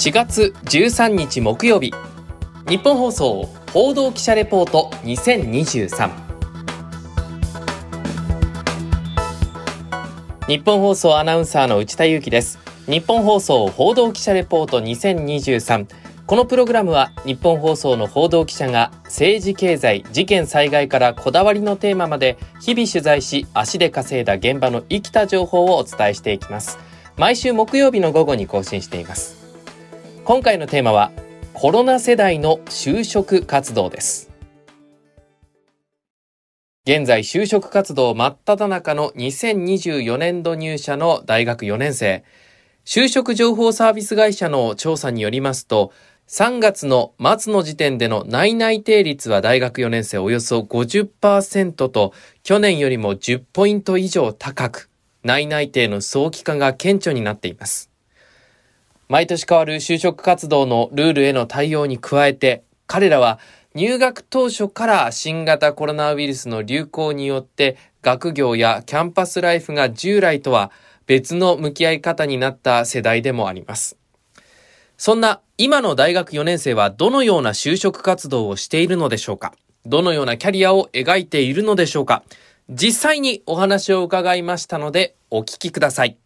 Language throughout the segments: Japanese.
4月13日木曜日。日本放送報道記者レポート2023日本放送アナウンサーの内田裕樹です。日本放送報道記者レポート2023このプログラムは日本放送の報道記者が政治経済事件災害からこだわりのテーマまで日々取材し足で稼いだ現場の生きた情報をお伝えしていきます。毎週木曜日の午後に更新しています。今回のテーマはコロナ世代の就職活動です現在就職活動真っ只中の2024年度入社の大学4年生就職情報サービス会社の調査によりますと3月の末の時点での内内定率は大学4年生およそ50%と去年よりも10ポイント以上高く内内定の早期化が顕著になっています。毎年変わる就職活動のルールへの対応に加えて、彼らは入学当初から新型コロナウイルスの流行によって学業やキャンパスライフが従来とは別の向き合い方になった世代でもあります。そんな今の大学4年生はどのような就職活動をしているのでしょうか？どのようなキャリアを描いているのでしょうか？実際にお話を伺いましたのでお聞きください。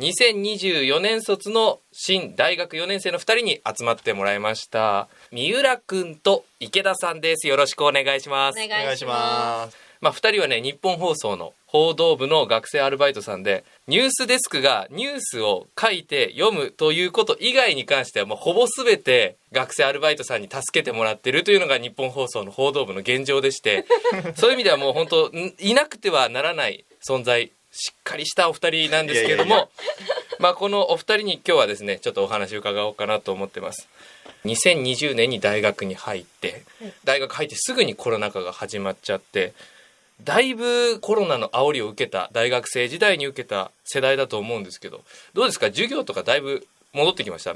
2024年卒の新大学4年生の2人に集まってもらいました。三浦くんと池田さんです。よろしくお願いします。お願いします。まあ2人はね日本放送の報道部の学生アルバイトさんでニュースデスクがニュースを書いて読むということ以外に関してはもうほぼ全て学生アルバイトさんに助けてもらってるというのが日本放送の報道部の現状でして。そういう意味ではもう本当いなくてはならない存在しっかりしたお二人なんですけれどもまあこのお二人に今日はですねちょっとお話を伺おうかなと思ってます。2020年に大学に入って大学入ってすぐにコロナ禍が始まっちゃってだいぶコロナの煽りを受けた大学生時代に受けた世代だと思うんですけどどうですか？授業とかだいぶ戻ってきました？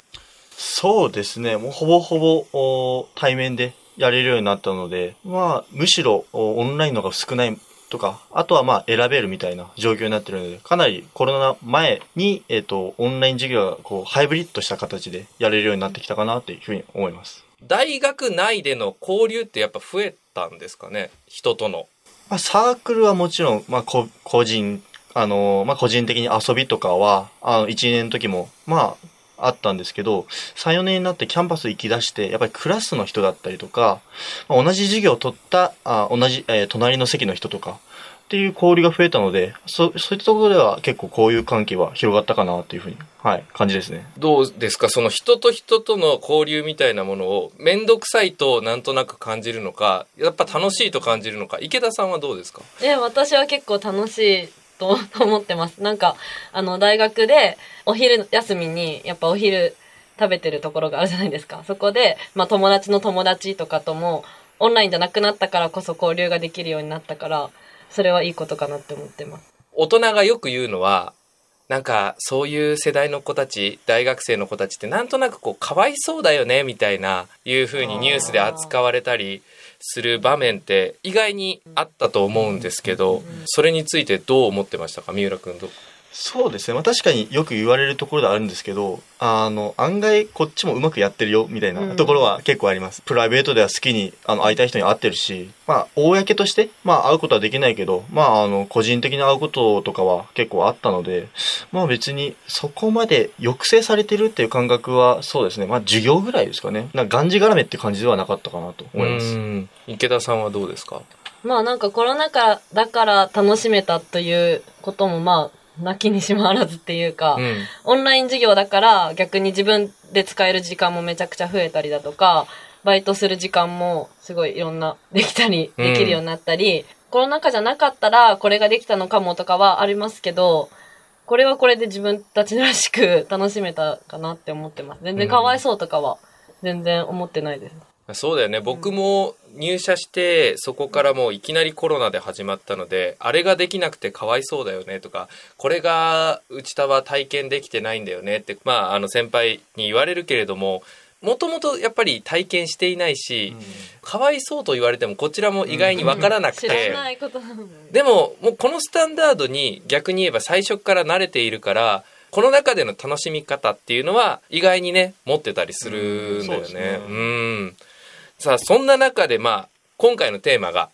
そうですね。もうほぼほぼ対面でやれるようになったのでまあむしろオンラインの方が少ないとか、あとはまあ選べるみたいな状況になってるので、かなりコロナ前に、えっ、ー、と、オンライン授業がこう、ハイブリッドした形でやれるようになってきたかなというふうに思います。大学内での交流ってやっぱ増えたんですかね？人との。まあ、サークルはもちろん、まあ、個人、あの、まあ、個人的に遊びとかは、あの、1年の時も、まあ、あったんですけど、3、4年になってキャンパス行き出して、やっぱりクラスの人だったりとか、まあ、同じ授業を取った、あ同じ、えー、隣の席の人とか、っていう交流が増えたので、そそういったところでは結構交友関係は広がったかなというふうに、はい、感じですね。どうですか？その人と人との交流みたいなものを面倒くさいとなんとなく感じるのか、やっぱ楽しいと感じるのか、池田さんはどうですか？え、私は結構楽しいと思ってます。なんか、あの、大学でお昼休みに、やっぱお昼食べてるところがあるじゃないですか。そこで、まあ友達の友達とかとも、オンラインじゃなくなったからこそ交流ができるようになったから、それはいいことかなって思ってます。大人がよく言うのは、なんかそういう世代の子たち大学生の子たちってなんとなくこうかわいそうだよねみたいないうふうにニュースで扱われたりする場面って意外にあったと思うんですけどそれについてどう思ってましたか？三浦君そうですね。まあ確かによく言われるところではあるんですけど、あの、案外こっちもうまくやってるよ、みたいなところは結構あります。うん、プライベートでは好きに、あの、会いたい人に会ってるし、まあ、公として、まあ、会うことはできないけど、まあ、あの、個人的に会うこととかは結構あったので、まあ別にそこまで抑制されてるっていう感覚は、そうですね。まあ授業ぐらいですかね。なんかがんじがらめって感じではなかったかなと思います。池田さんはどうですか？まあなんかコロナ禍だから楽しめたということもまあ泣きにしまわらずっていうか、うん、オンライン授業だから逆に自分で使える時間もめちゃくちゃ増えたりだとか、バイトする時間もすごいいろんなできたり、できるようになったり、うん、コロナ禍じゃなかったらこれができたのかもとかはありますけど、これはこれで自分たちらしく楽しめたかなって思ってます。全然かわいそうとかは全然思ってないです。そうだよね僕も入社してそこからもういきなりコロナで始まったのであれができなくてかわいそうだよねとかこれが内田は体験できてないんだよねってまああの先輩に言われるけれどももともとやっぱり体験していないし、うん、かわいそうと言われてもこちらも意外に分からなくて、うん、でももうこのスタンダードに逆に言えば最初から慣れているからこの中での楽しみ方っていうのは意外にね、持ってたりするんだよね。うん、ね。うん。さあ、そんな中でまあ、今回のテーマが、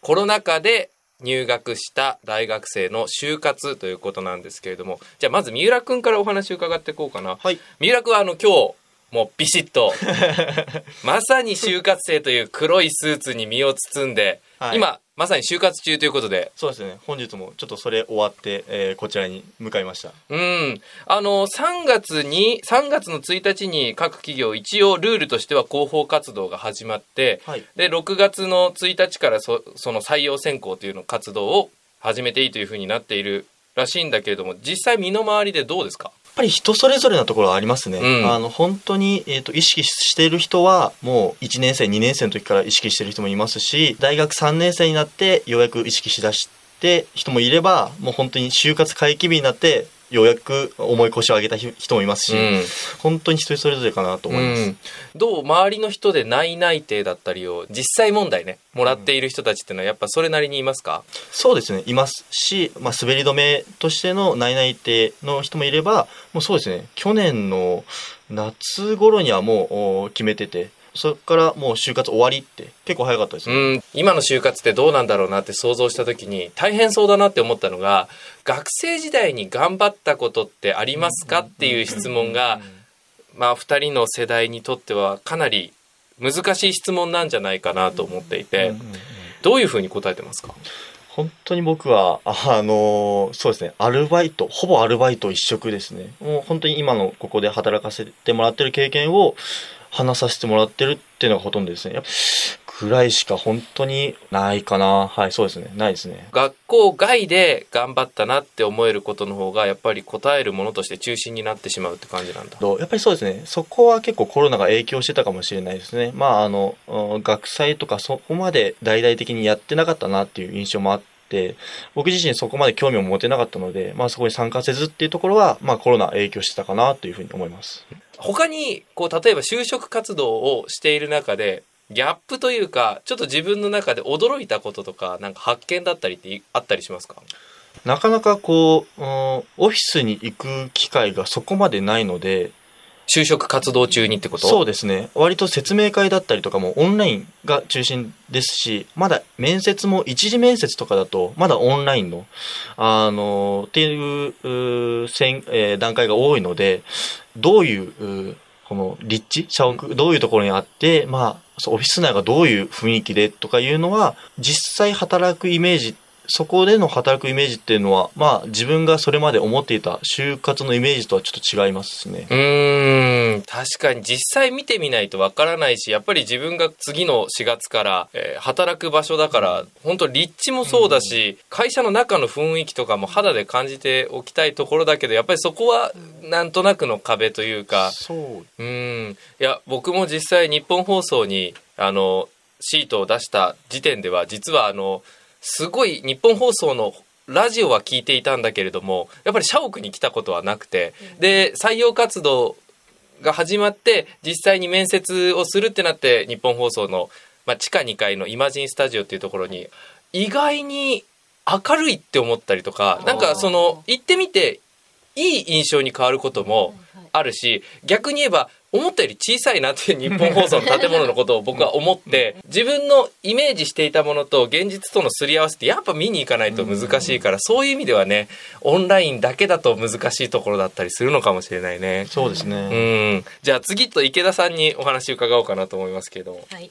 コロナ禍で入学した大学生の就活ということなんですけれども、じゃあまず三浦くんからお話を伺っていこうかな。はい。三浦くんはあの今日、もうビシッと まさに就活生という黒いスーツに身を包んで、はい、今まさに就活中ということで。そうですね。本日もちょっとそれ終わって、えー、こちらに向かいました。うん。あの3月に3月の1日に各企業一応ルールとしては広報活動が始まって、はい、で6月の1日からそその採用選考というの活動を始めていいというふうになっているらしいんだけれども実際身の回りでどうですか？ぱり人それぞれのところはありますね。うん、あの、本当に、えっ、ー、と、意識している人は、もう1年生、2年生の時から意識している人もいますし、大学3年生になってようやく意識しだして人もいれば、もう本当に就活回帰日になって、ようやく重い腰を上げた人もいますし、うん、本当に人それぞれかなと思います、うん、どう周りの人で内内定だったりを実際問題ねもらっている人たちっていうのはやっぱそれなりにいますか、そうですね。いますし、まあ、滑り止めとしての内内定の人もいればもうそうですね。去年の夏頃にはもう決めててそれからもう就活終わりって結構早かったですね、うん、今の就活ってどうなんだろうなって想像した時に大変そうだなって思ったのが学生時代に頑張ったことってありますかっていう質問がまあ2人の世代にとってはかなり難しい質問なんじゃないかなと思っていてどういうふうに答えてますか？本当に僕は、あの、そうですね、アルバイト、ほぼアルバイト一色ですね。もう本当に今のここで働かせてもらってる経験を、話させてもらってるっていうのがほとんどですね。ぐらいしか本当にないかな。はい、そうですね。ないですね。学校外で頑張ったなって思えることの方が、やっぱり答えるものとして中心になってしまうって感じなんだ。やっぱりそうですね。そこは結構コロナが影響してたかもしれないですね。まあ、あの、学祭とかそこまで大々的にやってなかったなっていう印象もあって、僕自身そこまで興味を持てなかったので、まあそこに参加せずっていうところは、まあコロナ影響してたかなというふうに思います。他に、こう、例えば就職活動をしている中で、ギャップというか、ちょっと自分の中で驚いたこととか、なんか発見だったりってあったりしますか？なかなかこう、オフィスに行く機会がそこまでないので、就職活動中にってこと？そうですね。割と説明会だったりとかもオンラインが中心ですし、まだ面接も一次面接とかだと、まだオンラインの、あの、っていう、うえー、段階が多いので、どういう、この立地？社屋、どういうところにあって、まあ、オフィス内がどういう雰囲気でとかいうのは、実際働くイメージそこでの働くイメージっていうのは、まあ自分がそれまで思っていた就活のイメージとはちょっと違いますね。うん、確かに実際見てみないとわからないし、やっぱり自分が次の4月から、えー、働く場所だから、本当立地もそうだし、会社の中の雰囲気とかも肌で感じておきたいところだけど、やっぱりそこはなんとなくの壁というか、そう。うん。いや、僕も実際日本放送に、あの、シートを出した時点では、実はあの、すごい日本放送のラジオは聞いていたんだけれどもやっぱり社屋に来たことはなくてで採用活動が始まって実際に面接をするってなって日本放送の、まあ、地下2階のイマジンスタジオっていうところに意外に明るいって思ったりとかなんかその行ってみていい印象に変わることもあるし逆に言えば思ったより小さいなっていう日本放送の建物のことを僕は思って自分のイメージしていたものと現実とのすり合わせってやっぱ見に行かないと難しいからそういう意味ではねオンラインだけだと難しいところだったりするのかもしれないね。そうですね。うん。じゃあ次と池田さんにお話伺おうかなと思いますけど。はい。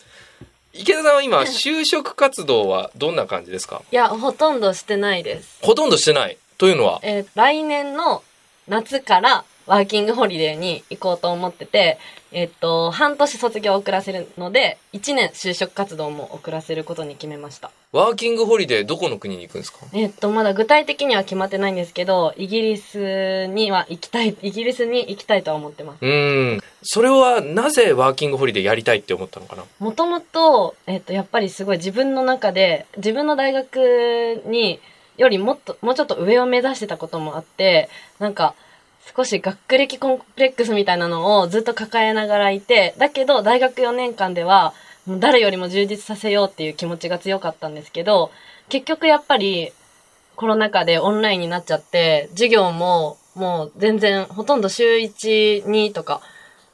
池田さんは今 就職活動はどんな感じですか？いやほとんどしてないです。ほとんどしてない。というのは、えー、来年の夏からワーキングホリデーに行こうと思ってて、えっと、半年卒業を遅らせるので、1年就職活動も遅らせることに決めました。ワーキングホリデーどこの国に行くんですか？えっと、まだ具体的には決まってないんですけど、イギリスには行きたい、イギリスに行きたいとは思ってます。うん。それはなぜワーキングホリデーやりたいって思ったのかな？もともと、えっと、やっぱりすごい自分の中で、自分の大学に、よりもっと、もうちょっと上を目指してたこともあって、なんか、少し学歴コンプレックスみたいなのをずっと抱えながらいて、だけど大学4年間では、もう誰よりも充実させようっていう気持ちが強かったんですけど、結局やっぱりコロナ禍でオンラインになっちゃって、授業ももう全然ほとんど週1、2とか、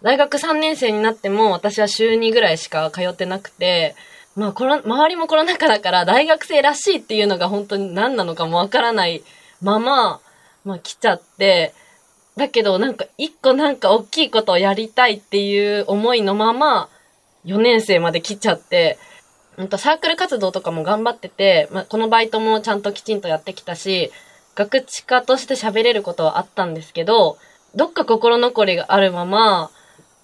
大学3年生になっても私は週2ぐらいしか通ってなくて、まあコロ、周りもコロナ禍だから大学生らしいっていうのが本当に何なのかもわからないまま、まあ来ちゃって、だけどなんか一個なんか大きいことをやりたいっていう思いのまま、4年生まで来ちゃって、うんとサークル活動とかも頑張ってて、ま、このバイトもちゃんときちんとやってきたし、学知家として喋れることはあったんですけど、どっか心残りがあるまま、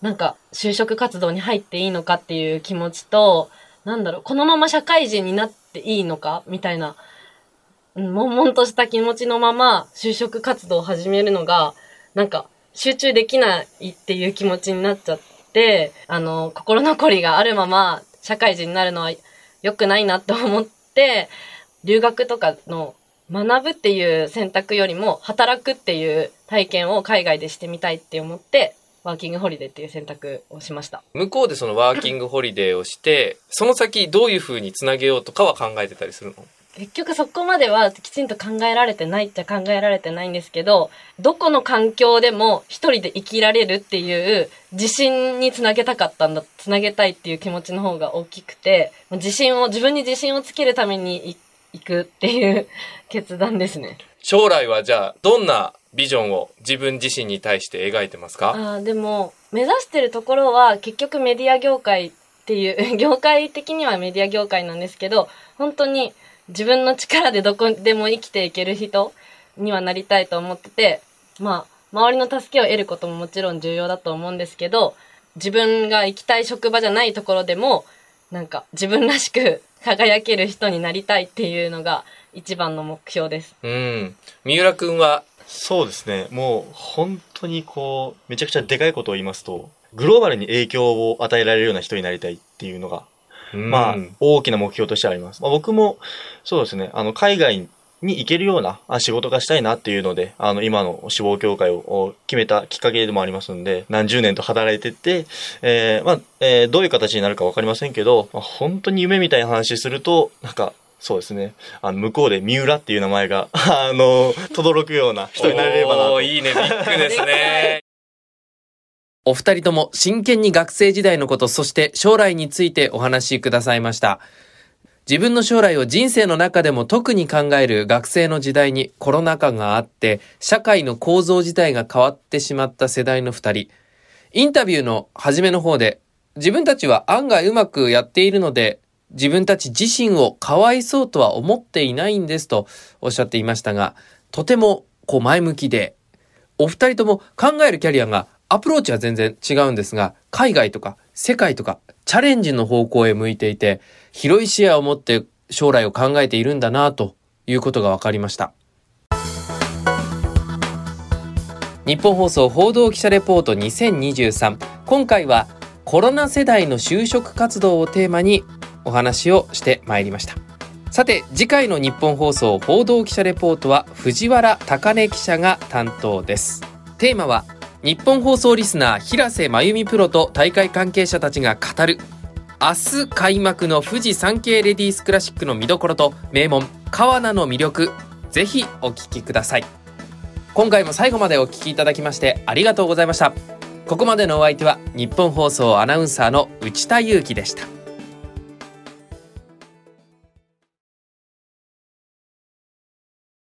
なんか就職活動に入っていいのかっていう気持ちと、なんだろう、このまま社会人になっていいのかみたいな、悶々とした気持ちのまま就職活動を始めるのが、なんか集中できないっていう気持ちになっちゃって、あの、心残りがあるまま社会人になるのは良くないなって思って、留学とかの学ぶっていう選択よりも働くっていう体験を海外でしてみたいって思ってワーキングホリデーっていう選択をしました。向こうでそのワーキングホリデーをしてその先どういうふうにつなげようとかは考えてたりするの？結局そこまではきちんと考えられてないっちゃ考えられてないんですけどどこの環境でも一人で生きられるっていう自信につなげたかったんだつなげたいっていう気持ちの方が大きくて自信を自分に自信をつけるために行くっていう決断ですね。将来はじゃあ、どんなビジョンを自分自身に対して描いてますか？あでも、目指してるところは結局メディア業界っていう、業界的にはメディア業界なんですけど、本当に自分の力でどこでも生きていける人にはなりたいと思ってて、まあ、周りの助けを得ることももちろん重要だと思うんですけど、自分が行きたい職場じゃないところでも、なんか自分らしく 輝ける人になりたいっていうのが一番の目標です。うん。三浦くんは？そうですね。もう本当にこう、めちゃくちゃでかいことを言いますと、グローバルに影響を与えられるような人になりたいっていうのが、まあ、大きな目標としてあります。まあ、僕も、そうですね、あの、海外に行けるような仕事がしたいなっていうので、あの、今の志望協会を決めたきっかけでもありますんで、何十年と働いてて、えー、まあ、えー、どういう形になるかわかりませんけど、まあ、本当に夢みたいな話すると、なんか、そうですね。あの、向こうで三浦っていう名前が、あの、轟くような人になれればな。おいいね、ビッグですね。お二人とも真剣に学生時代のこと、そして将来についてお話しくださいました。自分の将来を人生の中でも特に考える学生の時代にコロナ禍があって、社会の構造自体が変わってしまった世代の二人。インタビューの初めの方で、自分たちは案外うまくやっているので、自分たち自身をかわいそうとは思っていないんですとおっしゃっていましたが、とてもこう前向きで、お二人とも考えるキャリアがアプローチは全然違うんですが、海外とか世界とかチャレンジの方向へ向いていて、広い視野を持って将来を考えているんだなということが分かりました。日本放送報道記者レポート2023今回はコロナ世代の就職活動をテーマにお話をしてまいりました。さて次回の日本放送報道記者レポートは藤原高根記者が担当です。テーマは日本放送リスナー平瀬真由美プロと大会関係者たちが語る明日開幕の富士山系レディースクラシックの見どころと名門川名の魅力ぜひお聞きください。今回も最後までお聞きいただきましてありがとうございました。ここまでのお相手は日本放送アナウンサーの内田裕樹でした。